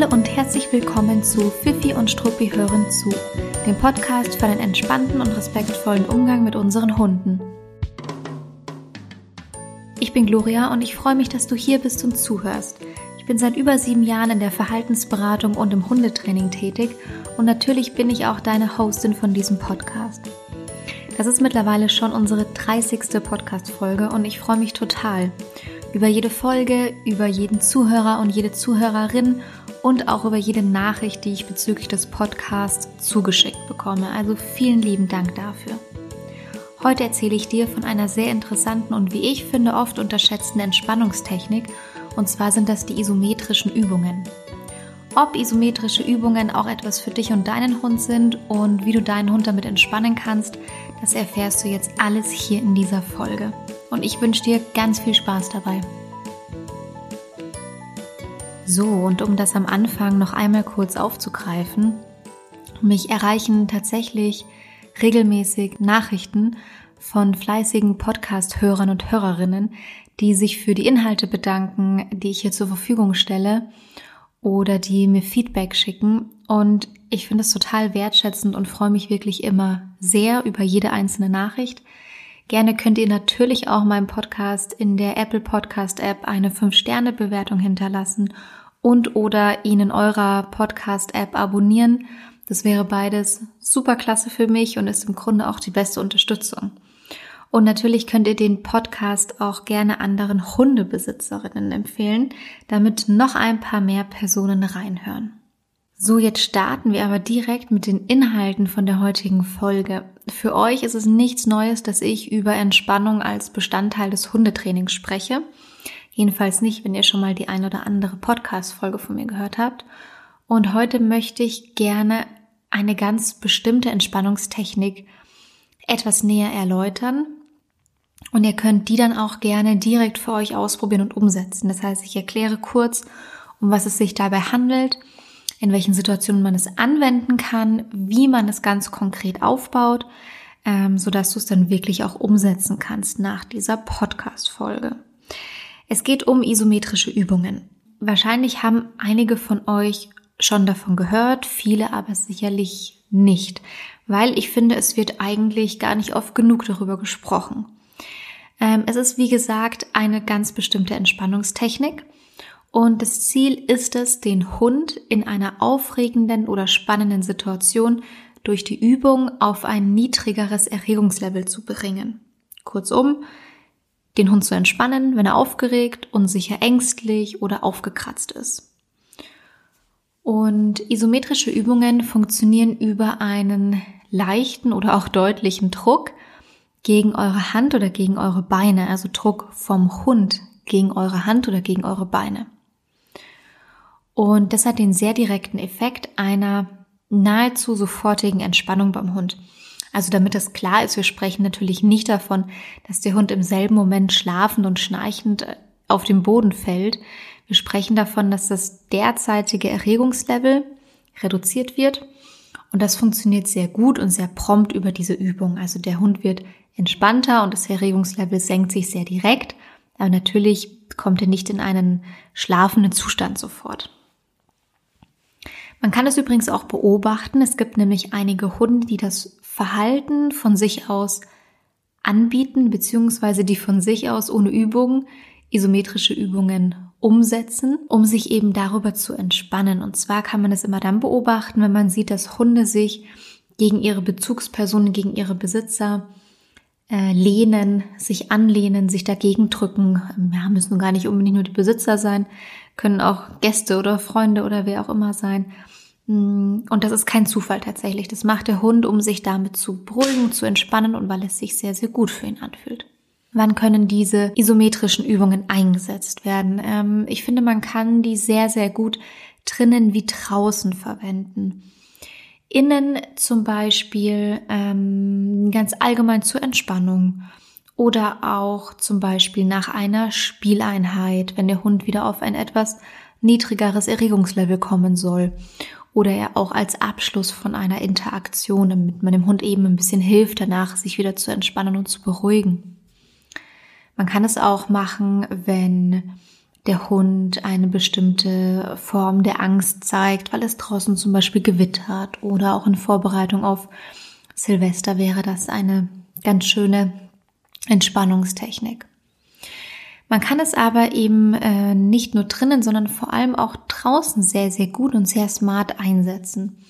Hallo und herzlich willkommen zu Fifi und Struppi hören zu, dem Podcast für einen entspannten und respektvollen Umgang mit unseren Hunden. Ich bin Gloria und ich freue mich, dass du hier bist und zuhörst. Ich bin seit über sieben Jahren in der Verhaltensberatung und im Hundetraining tätig und natürlich bin ich auch deine Hostin von diesem Podcast. Das ist mittlerweile schon unsere 30. Podcast-Folge und ich freue mich total über jede Folge, über jeden Zuhörer und jede Zuhörerin und auch über jede Nachricht, die ich bezüglich des Podcasts zugeschickt bekomme. Also vielen lieben Dank dafür. Heute erzähle ich dir von einer sehr interessanten und wie ich finde oft unterschätzten Entspannungstechnik und zwar sind das die isometrischen Übungen. Ob isometrische Übungen auch etwas für dich und deinen Hund sind und wie du deinen Hund damit entspannen kannst, das erfährst du jetzt alles hier in dieser Folge. Und ich wünsche dir ganz viel Spaß dabei. So, und um das am Anfang noch einmal kurz aufzugreifen, mich erreichen tatsächlich regelmäßig Nachrichten von fleißigen Podcast-Hörern und Hörerinnen, die sich für die Inhalte bedanken, die ich hier zur Verfügung stelle oder die mir Feedback schicken. Und ich finde es total wertschätzend und freue mich wirklich immer sehr über jede einzelne Nachricht. Gerne könnt ihr natürlich auch meinem Podcast in der Apple Podcast App eine 5-Sterne-Bewertung hinterlassen und oder ihn in eurer Podcast-App abonnieren. Das wäre beides super klasse für mich und ist im Grunde auch die beste Unterstützung. Und natürlich könnt ihr den Podcast auch gerne anderen Hundebesitzerinnen empfehlen, damit noch ein paar mehr Personen reinhören. So, jetzt starten wir aber direkt mit den Inhalten von der heutigen Folge. Für euch ist es nichts Neues, dass ich über Entspannung als Bestandteil des Hundetrainings spreche. Jedenfalls nicht, wenn ihr schon mal die ein oder andere Podcast-Folge von mir gehört habt. Und heute möchte ich gerne eine ganz bestimmte Entspannungstechnik etwas näher erläutern. Und ihr könnt die dann auch gerne direkt für euch ausprobieren und umsetzen. Das heißt, ich erkläre kurz, um was es sich dabei handelt, in welchen Situationen man es anwenden kann, wie man es ganz konkret aufbaut, ähm, sodass du es dann wirklich auch umsetzen kannst nach dieser Podcast-Folge. Es geht um isometrische Übungen. Wahrscheinlich haben einige von euch schon davon gehört, viele aber sicherlich nicht, weil ich finde, es wird eigentlich gar nicht oft genug darüber gesprochen. Ähm, es ist, wie gesagt, eine ganz bestimmte Entspannungstechnik und das Ziel ist es, den Hund in einer aufregenden oder spannenden Situation durch die Übung auf ein niedrigeres Erregungslevel zu bringen. Kurzum, den Hund zu entspannen, wenn er aufgeregt, unsicher, ängstlich oder aufgekratzt ist. Und isometrische Übungen funktionieren über einen leichten oder auch deutlichen Druck gegen eure Hand oder gegen eure Beine, also Druck vom Hund gegen eure Hand oder gegen eure Beine. Und das hat den sehr direkten Effekt einer nahezu sofortigen Entspannung beim Hund. Also damit das klar ist, wir sprechen natürlich nicht davon, dass der Hund im selben Moment schlafend und schnarchend äh, auf den Boden fällt. Wir sprechen davon, dass das derzeitige Erregungslevel reduziert wird. Und das funktioniert sehr gut und sehr prompt über diese Übung. Also der Hund wird entspannter und das Erregungslevel senkt sich sehr direkt. Aber natürlich kommt er nicht in einen schlafenden Zustand sofort. Man kann es übrigens auch beobachten. Es gibt nämlich einige Hunde, die das Verhalten von sich aus anbieten, beziehungsweise die von sich aus ohne Übung isometrische Übungen umsetzen, um sich eben darüber zu entspannen. Und zwar kann man es immer dann beobachten, wenn man sieht, dass Hunde sich gegen ihre Bezugspersonen, gegen ihre Besitzer äh, lehnen, sich anlehnen, sich dagegen drücken. Ja, müssen gar nicht unbedingt nur die Besitzer sein, können auch Gäste oder Freunde oder wer auch immer sein. Mm, und das ist kein Zufall tatsächlich. Das macht der Hund, um sich damit zu beruhigen, zu entspannen und weil es sich sehr, sehr gut für ihn anfühlt. Wann können diese isometrischen Übungen eingesetzt werden? Ähm, ich finde, man kann die sehr, sehr gut drinnen wie draußen verwenden. Innen zum Beispiel ähm, ganz allgemein zur Entspannung oder auch zum Beispiel nach einer Spieleinheit, wenn der Hund wieder auf ein etwas niedrigeres Erregungslevel kommen soll oder er auch als Abschluss von einer Interaktion, damit man dem Hund eben ein bisschen hilft, danach sich wieder zu entspannen und zu beruhigen. Man kann es auch machen, wenn der Hund eine bestimmte Form der Angst zeigt, weil es draußen zum Beispiel gewittert oder auch in Vorbereitung auf Silvester wäre das eine ganz schöne Entspannungstechnik. Man kann es aber eben äh, nicht nur drinnen, sondern vor allem auch draußen sehr, sehr gut und sehr smart einsetzen.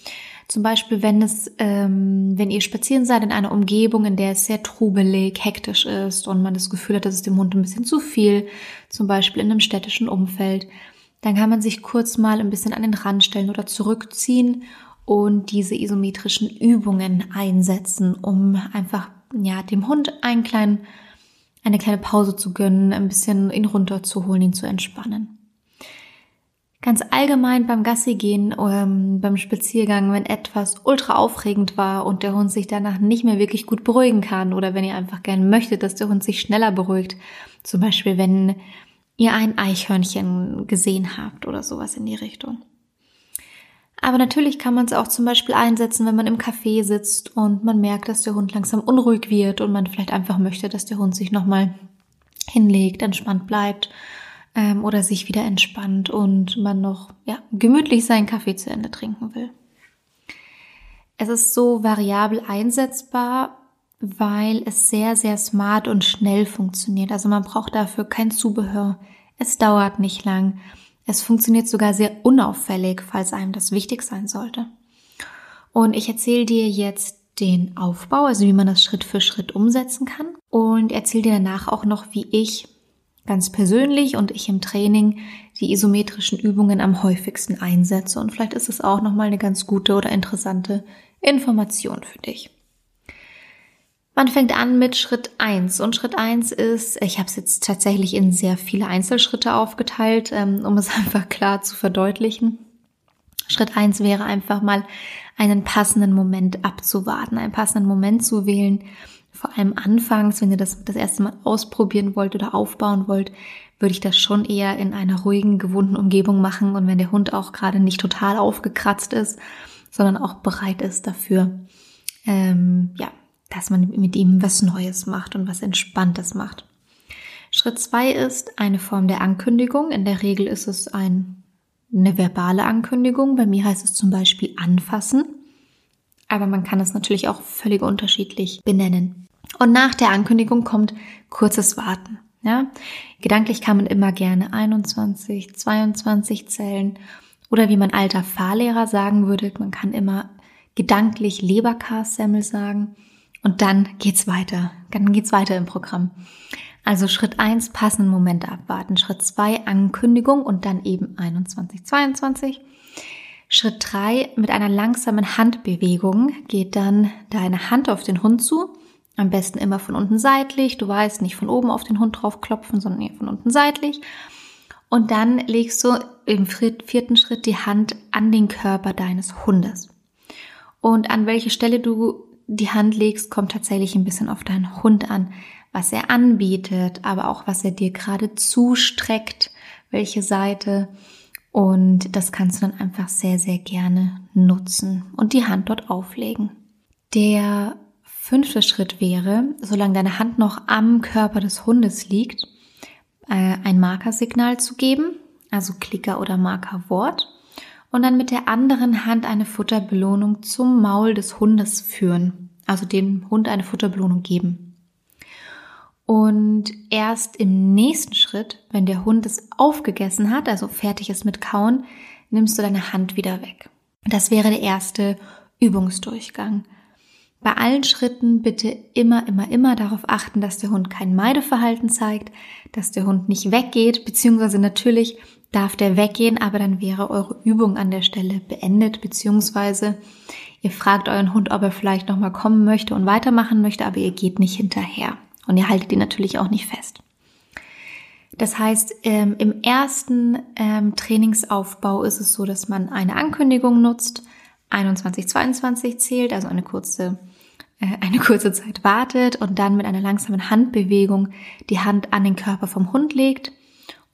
Zum Beispiel, wenn es, ähm, wenn ihr spazieren seid in einer Umgebung, in der es sehr trubelig, hektisch ist und man das Gefühl hat, dass es dem Hund ein bisschen zu viel, zum Beispiel in einem städtischen Umfeld, dann kann man sich kurz mal ein bisschen an den Rand stellen oder zurückziehen und diese isometrischen Übungen einsetzen, um einfach ja dem Hund einen kleinen, eine kleine Pause zu gönnen, ein bisschen ihn runterzuholen, ihn zu entspannen. Ganz allgemein beim Gassi gehen, ähm, beim Spaziergang, wenn etwas ultra aufregend war und der Hund sich danach nicht mehr wirklich gut beruhigen kann oder wenn ihr einfach gerne möchtet, dass der Hund sich schneller beruhigt. Zum Beispiel, wenn ihr ein Eichhörnchen gesehen habt oder sowas in die Richtung. Aber natürlich kann man es auch zum Beispiel einsetzen, wenn man im Café sitzt und man merkt, dass der Hund langsam unruhig wird und man vielleicht einfach möchte, dass der Hund sich nochmal hinlegt, entspannt bleibt ähm, oder sich wieder entspannt und man noch ja, gemütlich seinen Kaffee zu Ende trinken will. Es ist so variabel einsetzbar, weil es sehr, sehr smart und schnell funktioniert. Also man braucht dafür kein Zubehör. Es dauert nicht lang. Es funktioniert sogar sehr unauffällig, falls einem das wichtig sein sollte. Und ich erzähle dir jetzt den Aufbau, also wie man das Schritt für Schritt umsetzen kann und erzähle dir danach auch noch, wie ich ganz persönlich und ich im Training die isometrischen Übungen am häufigsten einsetze. Und vielleicht ist es auch nochmal eine ganz gute oder interessante Information für dich. Man fängt an mit Schritt eins. Und Schritt eins ist, ich habe es jetzt tatsächlich in sehr viele Einzelschritte aufgeteilt, ähm, um es einfach klar zu verdeutlichen. Schritt eins wäre einfach mal einen passenden Moment abzuwarten, einen passenden Moment zu wählen, vor allem anfangs, wenn ihr das das erste Mal ausprobieren wollt oder aufbauen wollt, würde ich das schon eher in einer ruhigen, gewohnten Umgebung machen. Und wenn der Hund auch gerade nicht total aufgekratzt ist, sondern auch bereit ist dafür, ähm, ja, dass man mit ihm was Neues macht und was Entspanntes macht. Schritt zwei ist eine Form der Ankündigung. In der Regel ist es ein, eine verbale Ankündigung. Bei mir heißt es zum Beispiel anfassen. Aber man kann es natürlich auch völlig unterschiedlich benennen. Und nach der Ankündigung kommt kurzes Warten. Ja? Gedanklich kann man immer gerne 21, 22 zählen oder wie mein alter Fahrlehrer sagen würde, man kann immer gedanklich Leberkassemmel sagen und dann geht's weiter. Dann geht's weiter im Programm. Also Schritt eins passenden Moment abwarten. Schritt zwei Ankündigung und dann eben 21, 22. Schritt drei mit einer langsamen Handbewegung geht dann deine Hand auf den Hund zu am besten immer von unten seitlich. Du weißt, nicht von oben auf den Hund drauf klopfen, sondern eher von unten seitlich. Und dann legst du im vierten Schritt die Hand an den Körper deines Hundes. Und an welche Stelle du die Hand legst, kommt tatsächlich ein bisschen auf deinen Hund an, was er anbietet, aber auch was er dir gerade zustreckt, welche Seite. Und das kannst du dann einfach sehr, sehr gerne nutzen und die Hand dort auflegen. Der Fünfter Schritt wäre, solange deine Hand noch am Körper des Hundes liegt, äh, ein Markersignal zu geben, also Klicker oder Markerwort, und dann mit der anderen Hand eine Futterbelohnung zum Maul des Hundes führen, also dem Hund eine Futterbelohnung geben. Und erst im nächsten Schritt, wenn der Hund es aufgegessen hat, also fertig ist mit Kauen, nimmst du deine Hand wieder weg. Das wäre der erste Übungsdurchgang. Bei allen Schritten bitte immer, immer, immer darauf achten, dass der Hund kein Meideverhalten zeigt, dass der Hund nicht weggeht, beziehungsweise natürlich darf der weggehen, aber dann wäre eure Übung an der Stelle beendet, beziehungsweise ihr fragt euren Hund, ob er vielleicht nochmal kommen möchte und weitermachen möchte, aber ihr geht nicht hinterher. Und ihr haltet ihn natürlich auch nicht fest. Das heißt, ähm, im ersten ähm, Trainingsaufbau ist es so, dass man eine Ankündigung nutzt, 21, 22 zählt, also eine kurze äh, eine kurze Zeit wartet und dann mit einer langsamen Handbewegung die Hand an den Körper vom Hund legt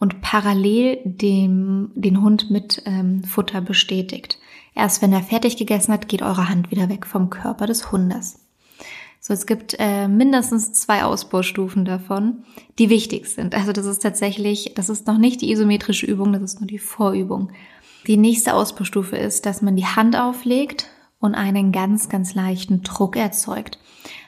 und parallel dem, den Hund mit ähm, Futter bestätigt. Erst wenn er fertig gegessen hat, geht eure Hand wieder weg vom Körper des Hundes. So, es gibt äh, mindestens zwei Ausbaustufen davon, die wichtig sind. Also das ist tatsächlich, das ist noch nicht die isometrische Übung, das ist nur die Vorübung. Die nächste Ausbaustufe ist, dass man die Hand auflegt und einen ganz, ganz leichten Druck erzeugt,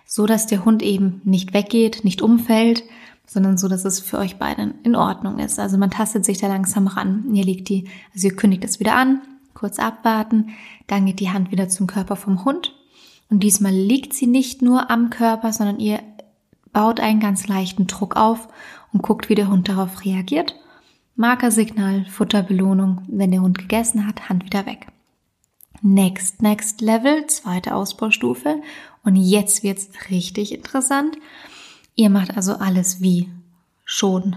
so dass der Hund eben nicht weggeht, nicht umfällt, sondern so, dass es für euch beiden in Ordnung ist. Also man tastet sich da langsam ran. Ihr legt die, also ihr kündigt es wieder an, kurz abwarten, dann geht die Hand wieder zum Körper vom Hund und diesmal liegt sie nicht nur am Körper, sondern ihr baut einen ganz leichten Druck auf und guckt, wie der Hund darauf reagiert. Markersignal, Futterbelohnung. Wenn der Hund gegessen hat, Hand wieder weg. Next, next Level, zweite Ausbaustufe. Und jetzt wird's richtig interessant. Ihr macht also alles wie schon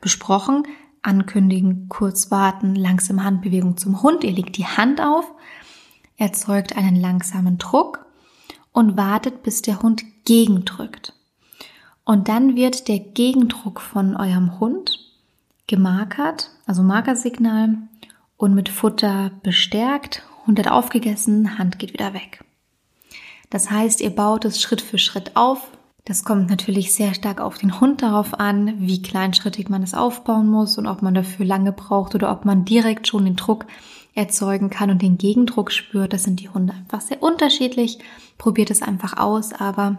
besprochen. Ankündigen, kurz warten, langsame Handbewegung zum Hund. Ihr legt die Hand auf, erzeugt einen langsamen Druck und wartet, bis der Hund gegendrückt. Und dann wird der Gegendruck von eurem Hund gemarkert, also Markersignal und mit Futter bestärkt. Hund hat aufgegessen, Hand geht wieder weg. Das heißt, ihr baut es Schritt für Schritt auf. Das kommt natürlich sehr stark auf den Hund darauf an, wie kleinschrittig man es aufbauen muss und ob man dafür lange braucht oder ob man direkt schon den Druck erzeugen kann und den Gegendruck spürt. Das sind die Hunde einfach sehr unterschiedlich. Probiert es einfach aus, aber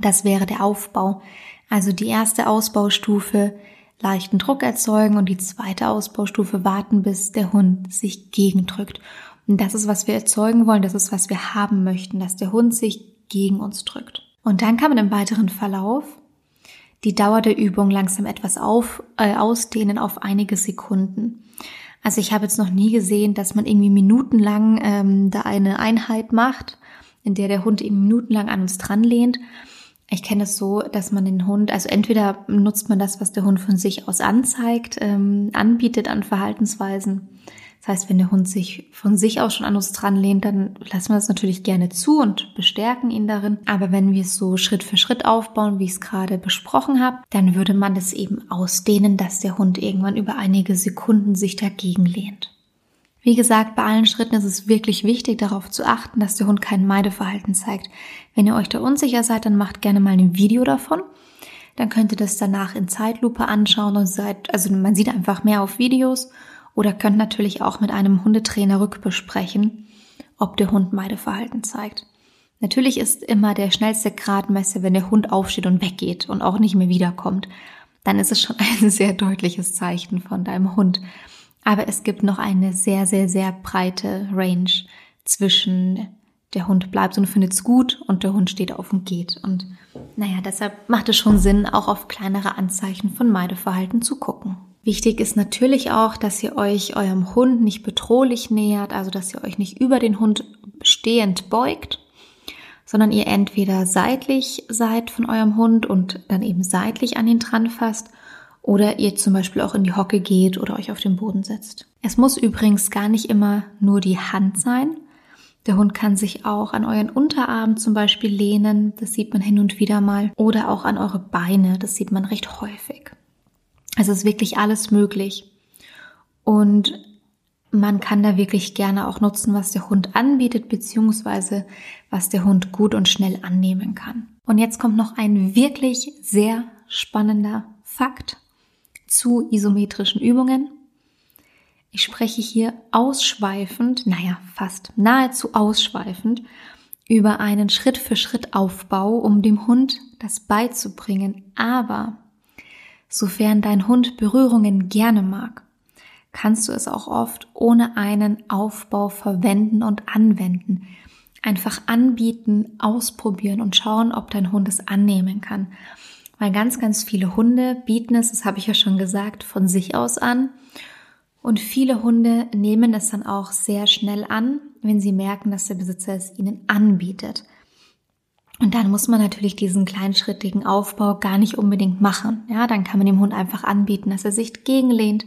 das wäre der Aufbau. Also die erste Ausbaustufe leichten Druck erzeugen und die zweite Ausbaustufe warten, bis der Hund sich gegendrückt. Und das ist, was wir erzeugen wollen, das ist, was wir haben möchten, dass der Hund sich gegen uns drückt. Und dann kann man im weiteren Verlauf die Dauer der Übung langsam etwas auf, äh, ausdehnen auf einige Sekunden. Also ich habe jetzt noch nie gesehen, dass man irgendwie minutenlang ähm, da eine Einheit macht, in der der Hund eben minutenlang an uns dran lehnt. Ich kenne es so, dass man den Hund, also entweder nutzt man das, was der Hund von sich aus anzeigt, ähm, anbietet an Verhaltensweisen, das heißt, wenn der Hund sich von sich aus schon an uns dran lehnt, dann lassen wir das natürlich gerne zu und bestärken ihn darin. Aber wenn wir es so Schritt für Schritt aufbauen, wie ich es gerade besprochen habe, dann würde man das eben ausdehnen, dass der Hund irgendwann über einige Sekunden sich dagegen lehnt. Wie gesagt, bei allen Schritten ist es wirklich wichtig, darauf zu achten, dass der Hund kein Meideverhalten zeigt. Wenn ihr euch da unsicher seid, dann macht gerne mal ein Video davon. Dann könnt ihr das danach in Zeitlupe anschauen und seid, also man sieht einfach mehr auf Videos oder könnt natürlich auch mit einem Hundetrainer rückbesprechen, ob der Hund Meideverhalten zeigt. Natürlich ist immer der schnellste Gradmesser, wenn der Hund aufsteht und weggeht und auch nicht mehr wiederkommt. Dann ist es schon ein sehr deutliches Zeichen von deinem Hund. Aber es gibt noch eine sehr, sehr, sehr breite Range zwischen der Hund bleibt und findet es gut und der Hund steht auf und geht. Und naja, deshalb macht es schon Sinn, auch auf kleinere Anzeichen von Meideverhalten zu gucken. Wichtig ist natürlich auch, dass ihr euch eurem Hund nicht bedrohlich nähert, also dass ihr euch nicht über den Hund stehend beugt, sondern ihr entweder seitlich seid von eurem Hund und dann eben seitlich an ihn dran fasst oder ihr zum Beispiel auch in die Hocke geht oder euch auf den Boden setzt. Es muss übrigens gar nicht immer nur die Hand sein. Der Hund kann sich auch an euren Unterarm zum Beispiel lehnen, das sieht man hin und wieder mal, oder auch an eure Beine, das sieht man recht häufig. Es ist wirklich alles möglich. Und man kann da wirklich gerne auch nutzen, was der Hund anbietet, beziehungsweise was der Hund gut und schnell annehmen kann. Und jetzt kommt noch ein wirklich sehr spannender Fakt zu isometrischen Übungen. Ich spreche hier ausschweifend, naja, fast nahezu ausschweifend über einen Schritt für Schritt Aufbau, um dem Hund das beizubringen. Aber Sofern dein Hund Berührungen gerne mag, kannst du es auch oft ohne einen Aufbau verwenden und anwenden. Einfach anbieten, ausprobieren und schauen, ob dein Hund es annehmen kann. Weil ganz, ganz viele Hunde bieten es, das habe ich ja schon gesagt, von sich aus an. Und viele Hunde nehmen es dann auch sehr schnell an, wenn sie merken, dass der Besitzer es ihnen anbietet. Und dann muss man natürlich diesen kleinschrittigen Aufbau gar nicht unbedingt machen. Ja, dann kann man dem Hund einfach anbieten, dass er sich gegenlehnt.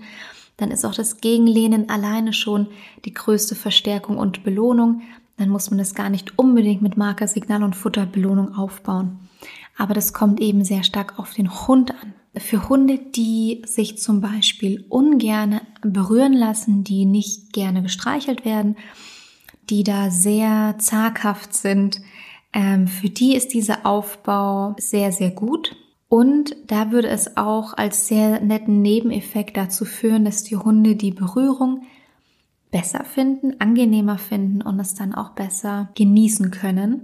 Dann ist auch das Gegenlehnen alleine schon die größte Verstärkung und Belohnung. Dann muss man das gar nicht unbedingt mit Markersignal und Futterbelohnung aufbauen. Aber das kommt eben sehr stark auf den Hund an. Für Hunde, die sich zum Beispiel ungern berühren lassen, die nicht gerne gestreichelt werden, die da sehr zaghaft sind, Ähm, für die ist dieser Aufbau sehr, sehr gut. Und da würde es auch als sehr netten Nebeneffekt dazu führen, dass die Hunde die Berührung besser finden, angenehmer finden und es dann auch besser genießen können,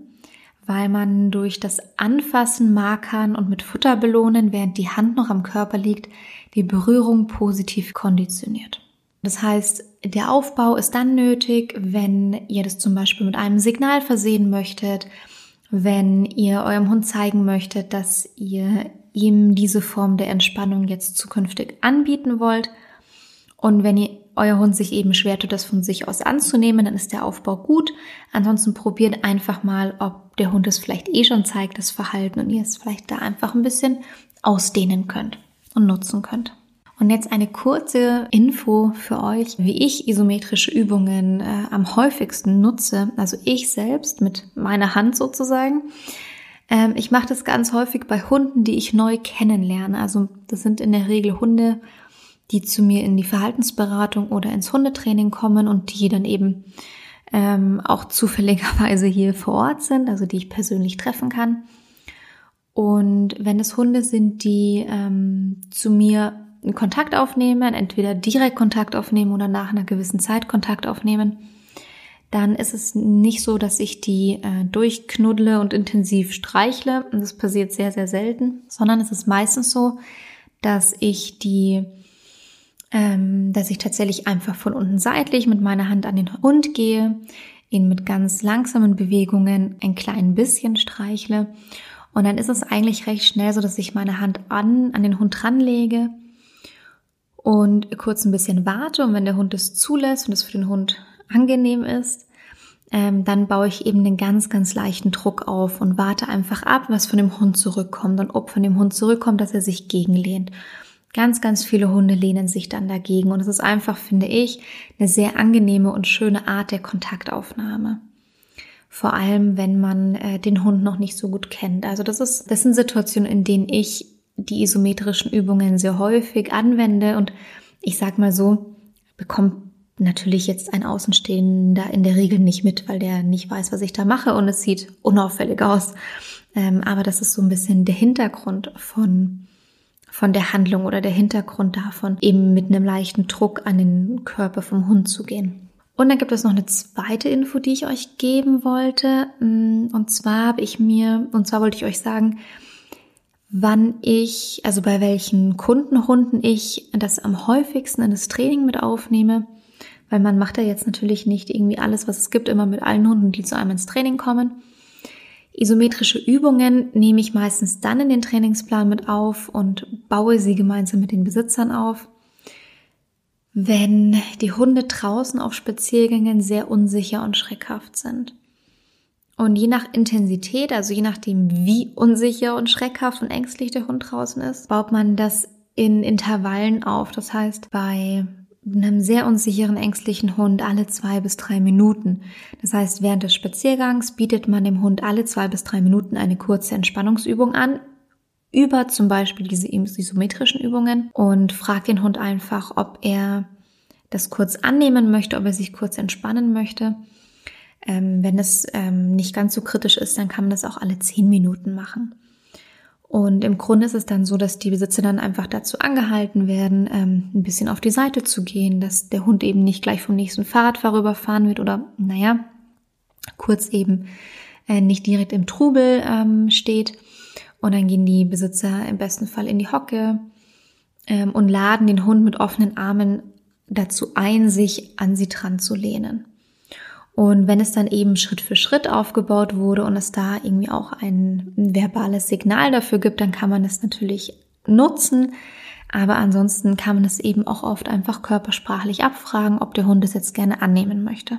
weil man durch das Anfassen, Markern und mit Futter belohnen, während die Hand noch am Körper liegt, die Berührung positiv konditioniert. Das heißt, der Aufbau ist dann nötig, wenn ihr das zum Beispiel mit einem Signal versehen möchtet, wenn ihr eurem Hund zeigen möchtet, dass ihr ihm diese Form der Entspannung jetzt zukünftig anbieten wollt. Und wenn ihr euer Hund sich eben schwer tut, das von sich aus anzunehmen, dann ist der Aufbau gut. Ansonsten probiert einfach mal, ob der Hund es vielleicht eh schon zeigt, das Verhalten, und ihr es vielleicht da einfach ein bisschen ausdehnen könnt und nutzen könnt. Und jetzt eine kurze Info für euch, wie ich isometrische Übungen äh, am häufigsten nutze. Also ich selbst mit meiner Hand sozusagen. Ähm, ich mache das ganz häufig bei Hunden, die ich neu kennenlerne. Also das sind in der Regel Hunde, die zu mir in die Verhaltensberatung oder ins Hundetraining kommen und die dann eben ähm, auch zufälligerweise hier vor Ort sind, also die ich persönlich treffen kann. Und wenn es Hunde sind, die ähm, zu mir Kontakt aufnehmen, entweder direkt Kontakt aufnehmen oder nach einer gewissen Zeit Kontakt aufnehmen, dann ist es nicht so, dass ich die äh, durchknuddle und intensiv streichle. Und das passiert sehr, sehr selten, sondern es ist meistens so, dass ich die, ähm, dass ich tatsächlich einfach von unten seitlich mit meiner Hand an den Hund gehe, ihn mit ganz langsamen Bewegungen ein klein bisschen streichle. Und dann ist es eigentlich recht schnell so, dass ich meine Hand an, an den Hund ranlege und kurz ein bisschen warte und wenn der Hund es zulässt und es für den Hund angenehm ist, ähm, dann baue ich eben einen ganz, ganz leichten Druck auf und warte einfach ab, was von dem Hund zurückkommt und ob von dem Hund zurückkommt, dass er sich gegenlehnt. Ganz, ganz viele Hunde lehnen sich dann dagegen und es ist einfach, finde ich, eine sehr angenehme und schöne Art der Kontaktaufnahme. Vor allem, wenn man äh, den Hund noch nicht so gut kennt. Also das ist, das sind Situationen, in denen ich die isometrischen Übungen sehr häufig anwende und ich sag mal so, bekommt natürlich jetzt ein Außenstehender in der Regel nicht mit, weil der nicht weiß, was ich da mache und es sieht unauffällig aus. Ähm, aber das ist so ein bisschen der Hintergrund von, von der Handlung oder der Hintergrund davon, eben mit einem leichten Druck an den Körper vom Hund zu gehen. Und dann gibt es noch eine zweite Info, die ich euch geben wollte. Mm, und zwar habe ich mir, und zwar wollte ich euch sagen, wann ich, also bei welchen Kundenhunden ich das am häufigsten in das Training mit aufnehme, weil man macht ja jetzt natürlich nicht irgendwie alles, was es gibt, immer mit allen Hunden, die zu einem ins Training kommen. Isometrische Übungen nehme ich meistens dann in den Trainingsplan mit auf und baue sie gemeinsam mit den Besitzern auf, wenn die Hunde draußen auf Spaziergängen sehr unsicher und schreckhaft sind. Und je nach Intensität, also je nachdem, wie unsicher und schreckhaft und ängstlich der Hund draußen ist, baut man das in Intervallen auf. Das heißt, bei einem sehr unsicheren, ängstlichen Hund alle zwei bis drei Minuten. Das heißt, während des Spaziergangs bietet man dem Hund alle zwei bis drei Minuten eine kurze Entspannungsübung an, über zum Beispiel diese isometrischen Übungen und fragt den Hund einfach, ob er das kurz annehmen möchte, ob er sich kurz entspannen möchte. Ähm, wenn es ähm, nicht ganz so kritisch ist, dann kann man das auch alle zehn Minuten machen. Und im Grunde ist es dann so, dass die Besitzer dann einfach dazu angehalten werden, ähm, ein bisschen auf die Seite zu gehen, dass der Hund eben nicht gleich vom nächsten Fahrradfahrer überfahren wird oder, naja, kurz eben äh, nicht direkt im Trubel ähm, steht. Und dann gehen die Besitzer im besten Fall in die Hocke ähm, und laden den Hund mit offenen Armen dazu ein, sich an sie dran zu lehnen. Und wenn es dann eben Schritt für Schritt aufgebaut wurde und es da irgendwie auch ein verbales Signal dafür gibt, dann kann man es natürlich nutzen. Aber ansonsten kann man es eben auch oft einfach körpersprachlich abfragen, ob der Hund es jetzt gerne annehmen möchte.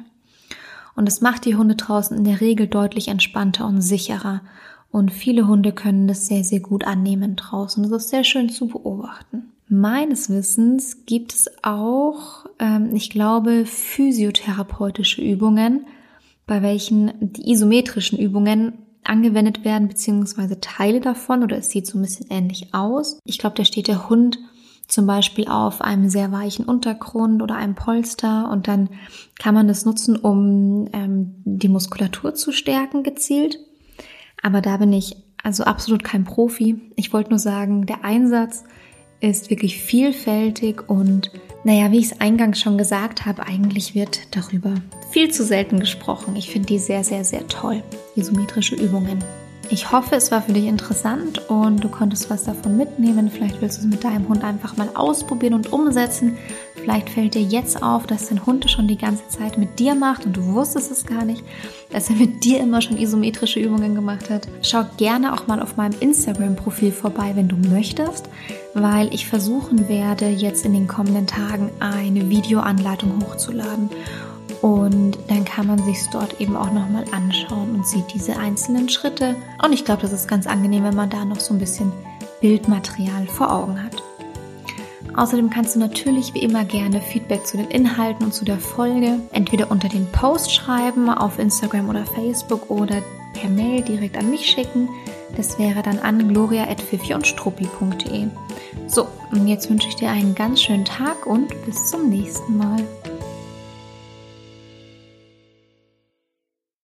Und es macht die Hunde draußen in der Regel deutlich entspannter und sicherer. Und viele Hunde können das sehr, sehr gut annehmen draußen. Das ist sehr schön zu beobachten. Meines Wissens gibt es auch, ähm, ich glaube, physiotherapeutische Übungen, bei welchen die isometrischen Übungen angewendet werden, beziehungsweise Teile davon, oder es sieht so ein bisschen ähnlich aus. Ich glaube, da steht der Hund zum Beispiel auf einem sehr weichen Untergrund oder einem Polster und dann kann man das nutzen, um ähm, die Muskulatur zu stärken gezielt. Aber da bin ich also absolut kein Profi. Ich wollte nur sagen, der Einsatz ist wirklich vielfältig und naja, wie ich es eingangs schon gesagt habe, eigentlich wird darüber viel zu selten gesprochen. Ich finde die sehr, sehr, sehr toll, isometrische Übungen. Ich hoffe, es war für dich interessant und du konntest was davon mitnehmen. Vielleicht willst du es mit deinem Hund einfach mal ausprobieren und umsetzen. Vielleicht fällt dir jetzt auf, dass dein Hund schon die ganze Zeit mit dir macht und du wusstest es gar nicht, dass er mit dir immer schon isometrische Übungen gemacht hat. Schau gerne auch mal auf meinem Instagram-Profil vorbei, wenn du möchtest, weil ich versuchen werde, jetzt in den kommenden Tagen eine Videoanleitung hochzuladen. Und dann kann man sich dort eben auch nochmal anschauen und sieht diese einzelnen Schritte. Und ich glaube, das ist ganz angenehm, wenn man da noch so ein bisschen Bildmaterial vor Augen hat. Außerdem kannst du natürlich wie immer gerne Feedback zu den Inhalten und zu der Folge entweder unter den Post schreiben auf Instagram oder Facebook oder per Mail direkt an mich schicken. Das wäre dann an gloria.pfiffi und So, und jetzt wünsche ich dir einen ganz schönen Tag und bis zum nächsten Mal.